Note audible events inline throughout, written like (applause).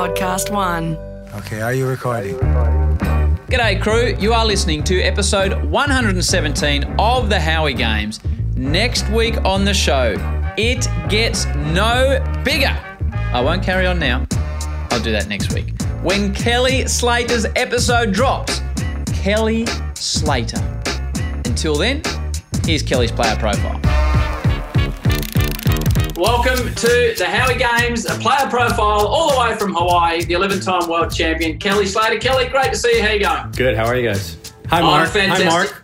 Podcast One. Okay, are you recording? G'day, crew. You are listening to episode 117 of the Howie Games. Next week on the show, it gets no bigger. I won't carry on now. I'll do that next week. When Kelly Slater's episode drops, Kelly Slater. Until then, here's Kelly's player profile. Welcome to the Howie Games, a player profile all the way from Hawaii, the 11 time world champion, Kelly Slater. Kelly, great to see you. How you going? Good. How are you guys? Hi, I'm Mark. Hi. Mark.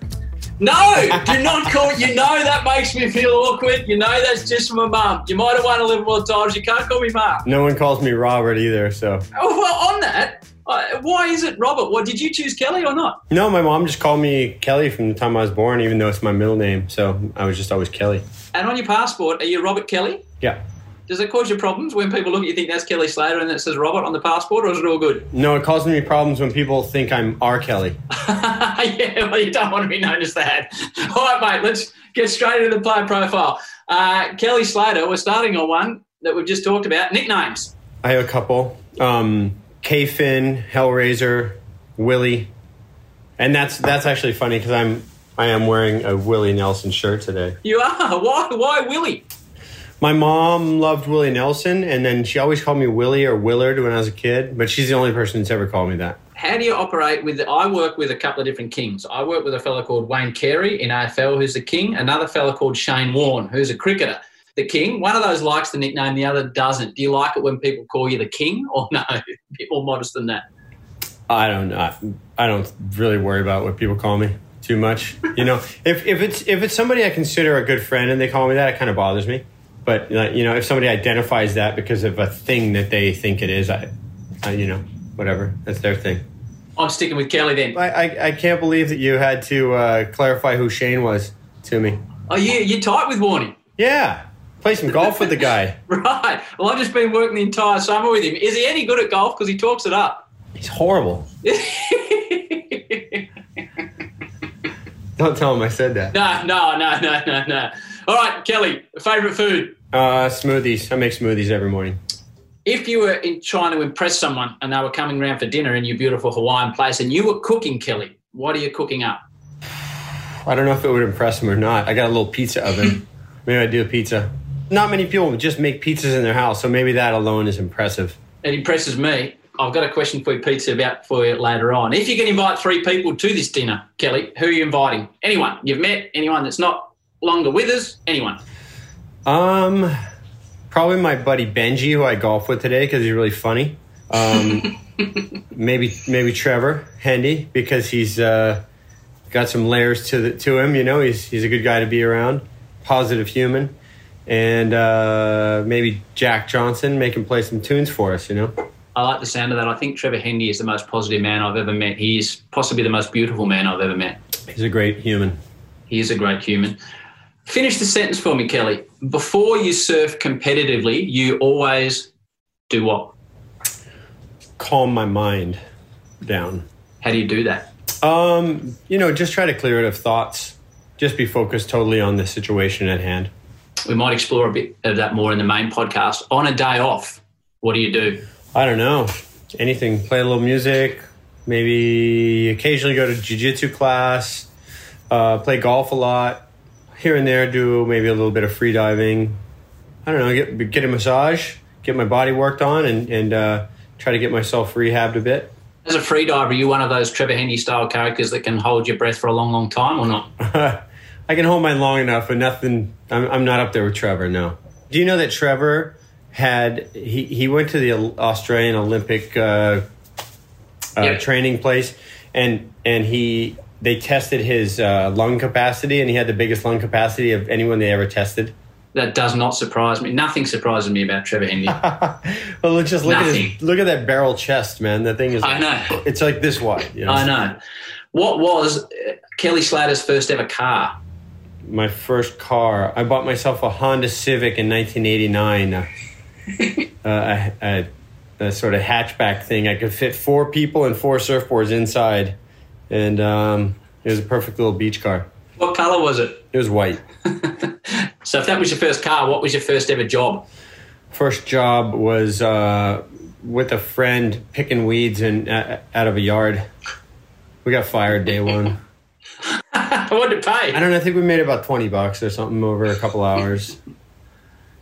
No, do not call. You know that makes me feel awkward. You know that's just from a mum. You might have won a little more times. You can't call me Mark. No one calls me Robert either. So Oh, well, on that, uh, why is it Robert? What did you choose Kelly or not? no, my mom just called me Kelly from the time I was born, even though it's my middle name. So I was just always Kelly. And on your passport, are you Robert Kelly? Yeah. Does it cause you problems when people look at you think that's Kelly Slater and it says Robert on the passport, or is it all good? No, it causes me problems when people think I'm R. Kelly. (laughs) yeah, well, you don't want to be known as that. (laughs) All right, mate, let's get straight into the player profile. Uh, Kelly Slater, we're starting on one that we've just talked about. Nicknames. I have a couple. Um, K Finn, Hellraiser, Willie, and that's that's actually funny because I'm I am wearing a Willie Nelson shirt today. (laughs) You are. Why? Why Willie? My mom loved Willie Nelson, and then she always called me Willie or Willard when I was a kid. But she's the only person that's ever called me that. How do you operate with? I work with a couple of different kings. I work with a fellow called Wayne Carey in AFL, who's the king. Another fellow called Shane Warne, who's a cricketer. The king. One of those likes the nickname, the other doesn't. Do you like it when people call you the king, or no? (laughs) A bit more modest than that. I don't know. I don't really worry about what people call me too much. You know, (laughs) if, if it's if it's somebody I consider a good friend and they call me that, it kind of bothers me. But you know, if somebody identifies that because of a thing that they think it is, I, I you know, whatever. That's their thing. I'm sticking with Kelly then. I I, I can't believe that you had to uh, clarify who Shane was to me. Oh, you you tight with Warney, Yeah, play some golf with the guy. (laughs) right? Well, I've just been working the entire summer with him. Is he any good at golf? Because he talks it up. He's horrible. (laughs) Don't tell him I said that. No, no, no, no, no, no. All right, Kelly, favorite food. Uh, smoothies. I make smoothies every morning. If you were in, trying to impress someone and they were coming round for dinner in your beautiful Hawaiian place and you were cooking, Kelly, what are you cooking up? I don't know if it would impress them or not. I got a little pizza oven. (laughs) maybe I do a pizza. Not many people just make pizzas in their house, so maybe that alone is impressive. It impresses me. I've got a question for you, pizza, about for you later on. If you can invite three people to this dinner, Kelly, who are you inviting? Anyone you've met? Anyone that's not longer with us? Anyone? Um, probably my buddy Benji, who I golf with today, because he's really funny. Um, (laughs) maybe maybe Trevor Hendy, because he's uh, got some layers to the, to him. You know, he's he's a good guy to be around, positive human, and uh, maybe Jack Johnson, make him play some tunes for us. You know. I like the sound of that. I think Trevor Hendy is the most positive man I've ever met. He is possibly the most beautiful man I've ever met. He's a great human. He is a great human. Finish the sentence for me, Kelly. Before you surf competitively, you always do what? Calm my mind down. How do you do that? Um, you know, just try to clear it of thoughts. Just be focused totally on the situation at hand. We might explore a bit of that more in the main podcast. On a day off, what do you do? I don't know. Anything. Play a little music. Maybe occasionally go to jiu-jitsu class. Uh, play golf a lot. Here and there, do maybe a little bit of free diving. I don't know. Get get a massage. Get my body worked on, and and uh, try to get myself rehabbed a bit. As a free diver, are you one of those Trevor Hendy style characters that can hold your breath for a long, long time or not? (laughs) I can hold mine long enough, but nothing. I'm, I'm not up there with Trevor. No. Do you know that Trevor had he he went to the Australian Olympic uh, uh, Yeah. training place, and and he they tested his uh, lung capacity, and he had the biggest lung capacity of anyone they ever tested. That does not surprise me. Nothing surprises me about Trevor Hendy. (laughs) well, let's just look at Nothing. his, look at that barrel chest, man. That thing is. I know. It's like this wide. You know? I know. What was uh, Kelly Slater's first ever car? My first car. I bought myself a Honda Civic in 1989. Uh, (laughs) a, a, a sort of hatchback thing. I could fit four people and four surfboards inside, and um, it was a perfect little beach car. What colour was it? It was white. (laughs) So if that was your first car, what was your first ever job? First job was uh, with a friend picking weeds and uh, out of a yard. We got fired day one. (laughs) (laughs) what to pay? I don't know. I think we made about twenty bucks or something over a couple hours. (laughs)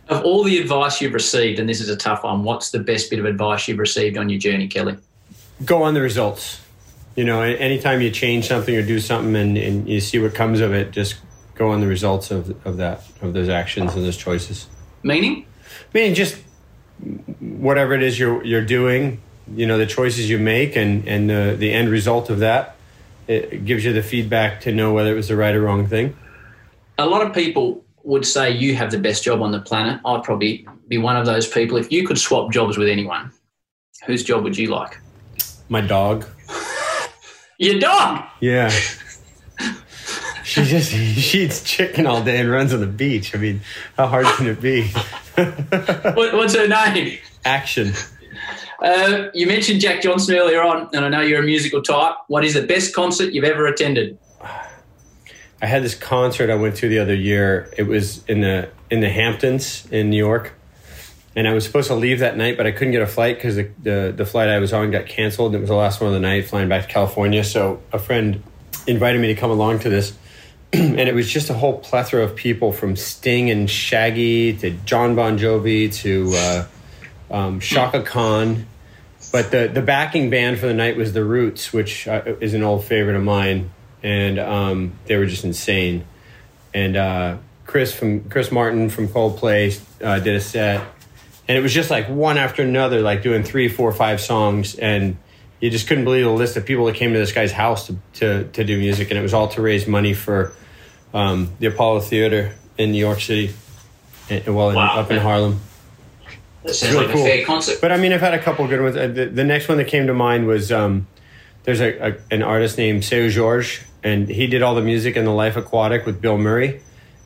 Of all the advice you've received, and this is a tough one, what's the best bit of advice you've received on your journey, Kelly? Go on the results. You know, anytime you change something or do something and, and you see what comes of it, just go on the results of, of that of those actions and those choices. Meaning? Meaning just whatever it is you're you're doing, you know, the choices you make and and the the end result of that, it gives you the feedback to know whether it was the right or wrong thing. A lot of people would say you have the best job on the planet. I'd probably be one of those people. If you could swap jobs with anyone, whose job would you like? My dog. Your dog? Yeah. (laughs) she just she eats chicken all day and runs on the beach. I mean, how hard can it be? what, what's her name? Action. Uh, you mentioned Jack Johnson earlier on, and I know you're a musical type. What is the best concert you've ever attended? I had this concert I went to the other year. It was in the in the Hamptons in New York, and I was supposed to leave that night, but I couldn't get a flight because the, the, the flight I was on got canceled. And it was the last one of the night, flying back to California. So a friend invited me to come along to this, (clears throat) and it was just a whole plethora of people from Sting and Shaggy to Jon Bon Jovi to uh, um, Chaka Khan. But the the backing band for the night was the Roots, which uh, is an old favorite of mine, and um, they were just insane. And uh, Chris from Chris Martin from Coldplay uh, did a set and it was just like one after another, like doing three, four, five songs, and you just couldn't believe the list of people that came to this guy's house to to, to do music, and it was all to raise money for um, the Apollo Theater in New York City, and, well, wow. up in Harlem. That sounds really like cool. a fair concert. But I mean, I've had a couple good ones. Uh, the, the, next one that came to mind was um, there's a, a, an artist named Seu Jorge, and he did all the music in The Life Aquatic with Bill Murray,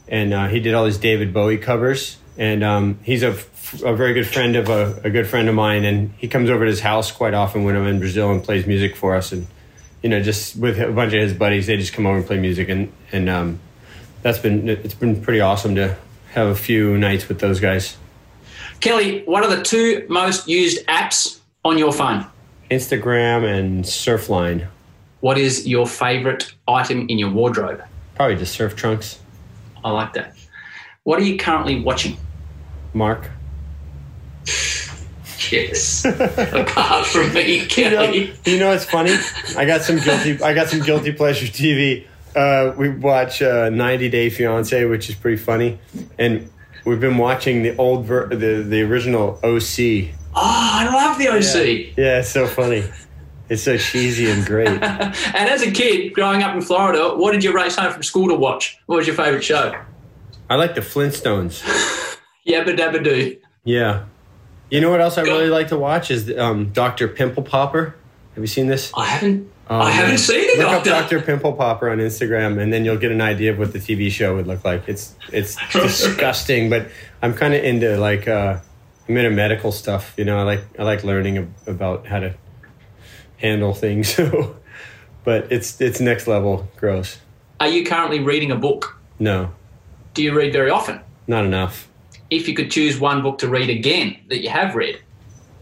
and uh, he did all these David Bowie covers, and um, he's a a very good friend of a, a, good friend of mine, and he comes over to his house quite often when I'm in Brazil and plays music for us. And you know, just with a bunch of his buddies, they just come over and play music, and and um, that's been it's been pretty awesome to have a few nights with those guys. Kelly, what are the two most used apps on your phone? Instagram and Surfline. What is your favorite item in your wardrobe? Probably just surf trunks. I like that. What are you currently watching? Mark. Yes. Apart from me, (laughs) Kelly. You know, you know, it's funny. I got some guilty. I got some guilty pleasure TV. Uh, we watch uh, 90 Day Fiance, which is pretty funny, and we've been watching the old ver- the the original OC. Oh, I love the OC. Yeah, yeah it's so funny. It's so cheesy and great. (laughs) and as a kid growing up in Florida, what did you race home from school to watch? What was your favorite show? I like the Flintstones. (laughs) Yabba dabba doo. Yeah. You know what else I really like to watch is um, Doctor Pimple Popper. Have you seen this? I haven't. I haven't seen it. Look doctor. up Doctor Pimple Popper on Instagram, and then you'll get an idea of what the TV show would look like. It's it's (laughs) disgusting, but I'm kind of into like uh, I'm into medical stuff. You know, I like I like learning about how to handle things. (laughs) So, but it's it's next level gross. Are you currently reading a book? No. Do you read very often? Not enough if you could choose one book to read again that you have read?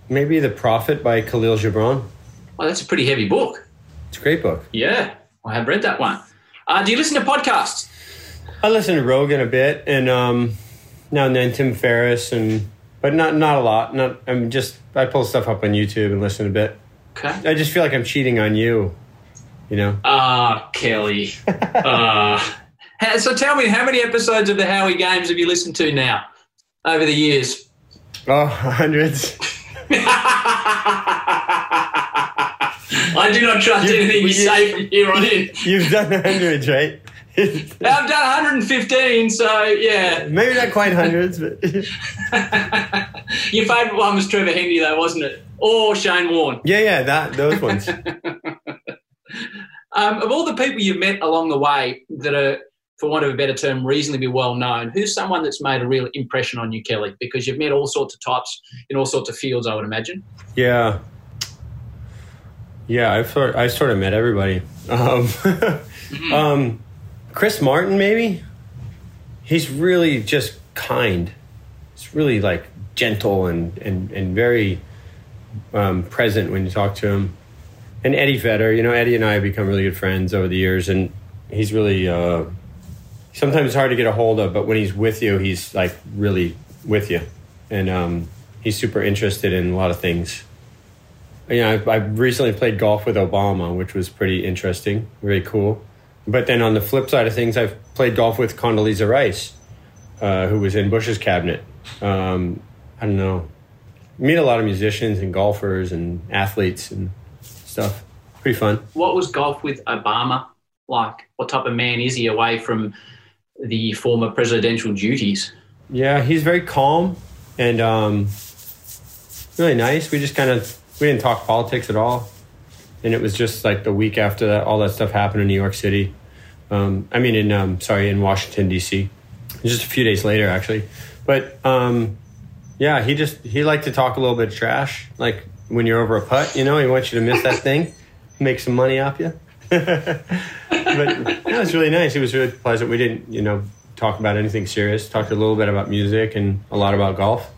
Maybe The Prophet by Khalil Gibran. Well, that's a pretty heavy book. It's a great book. Yeah, I have read that one. Uh, do you listen to podcasts? I listen to Rogan a bit, and um, now and then Tim Ferriss, and but not not a lot. Not I'm just I pull stuff up on YouTube and listen a bit. Okay. I just feel like I'm cheating on you. You know. Ah, uh, Kelly. (laughs) uh, so tell me, how many episodes of the Howie Games have you listened to now? over the years? Oh, hundreds. (laughs) I do not trust you, anything you, you say from here on in. You've done hundreds, right? I've done 115, so yeah. Maybe not quite hundreds, but. (laughs) Your favourite one was Trevor Hendy, though, wasn't it? Or Shane Warne? Yeah, yeah, that those ones. (laughs) um, of all the people you've met along the way that are for want of a better term, reasonably well known, who's someone that's made a real impression on you, Kelly? Because you've met all sorts of types in all sorts of fields, I would imagine. Yeah. Yeah, I've sort I sort of met everybody. Um, (laughs) mm-hmm. um, Chris Martin, maybe. He's really just kind. He's really like gentle and and and very um, present when you talk to him. And Eddie Vedder, you know, Eddie and I have become really good friends over the years, and he's really uh, sometimes hard to get a hold of, but when he's with you, he's like really with you, and um, he's super interested in a lot of things. You know, I, I recently played golf with Obama, which was pretty interesting, very cool. But then on the flip side of things, I've played golf with Condoleezza Rice, uh, who was in Bush's cabinet. Um, I don't know. Meet a lot of musicians and golfers and athletes and stuff. Pretty fun. What was golf with Obama like? What type of man is he away from the former presidential duties? Yeah, he's very calm and um, really nice. We just kind of we didn't talk politics at all, and it was just like the week after that all that stuff happened in New York City. Um, I mean, in um, sorry, in Washington D.C. Just a few days later, actually. But um, yeah, he just he liked to talk a little bit of trash, like when you're over a putt. You know, he wants you to miss that thing, (laughs) make some money off you. (laughs) but that was really nice. It was really pleasant. We didn't, you know, talk about anything serious. Talked a little bit about music and a lot about golf.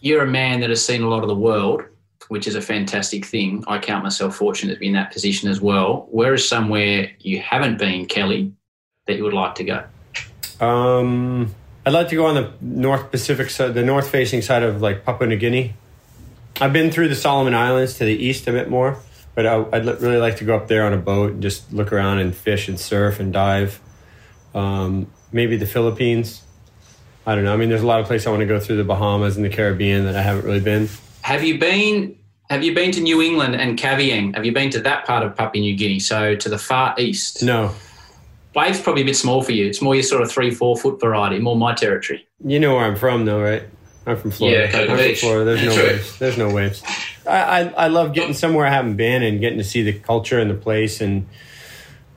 You're a man that has seen a lot of the world, which is a fantastic thing. I count myself fortunate to be in that position as well. Where is somewhere you haven't been, Kelly, that you would like to go? Um, I'd like to go on the North Pacific side, the north facing side of like Papua New Guinea. I've been through the Solomon Islands to the east a bit more, but I, would really like to go up there on a boat and just look around and fish and surf and dive. Um, maybe the Philippines. I don't know. I mean, there's a lot of places I want to go through the Bahamas and the Caribbean that I haven't really been. Have you been? Have you been to New Ireland and Kavieng? Have you been to that part of Papua New Guinea? So to the far east. No. Wave's probably a bit small for you. It's more your sort of three, four foot variety, more my territory. You know where I'm from, though, right? I'm from Florida. Yeah, I'm from Florida. There's no waves. There's no waves. I, I, I love getting somewhere I haven't been and getting to see the culture and the place and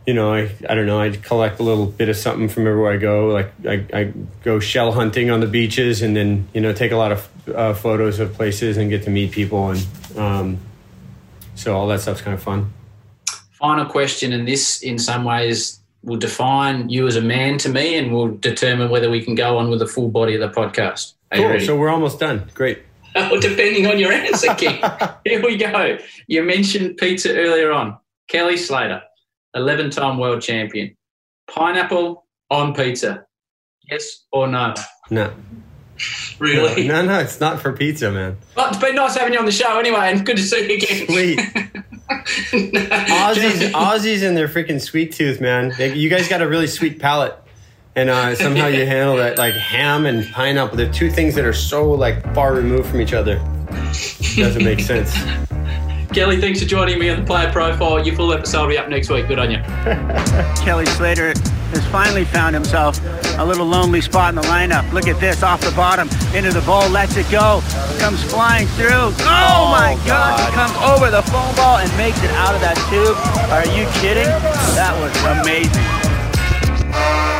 you know, I, I don't know, I collect a little bit of something from everywhere I go. Like I, I go shell hunting on the beaches and then, you know, take a lot of uh, photos of places and get to meet people. And um, so all that stuff's kind of fun. Final question, and this in some ways will define you as a man to me and will determine whether we can go on with the full body of the podcast. cool. So we're almost done. Great. (laughs) well, depending on your answer, King. (laughs) Here we go. You mentioned pizza earlier on. Kelly Slater, 11 time world champion. Pineapple on pizza. Yes or no? No. Really? No, no, it's not for pizza, man. Well, it's been nice having you on the show anyway, and good to see you again. Sweet. (laughs) Aussies, Aussies and their freaking sweet tooth, man. You guys got a really sweet palate. And uh, somehow you handle that like ham and pineapple. They're two things that are so like far removed from each other. Doesn't make sense. (laughs) Kelly, thanks for joining me on the player profile. Your full episode will be up next week. Good on you. (laughs) Kelly Slater has finally found himself a little lonely spot in the lineup. Look at this off the bottom into the ball, lets it go, comes flying through. Oh, oh my God. God! He comes over the foam ball and makes it out of that tube. Are you kidding? That was amazing.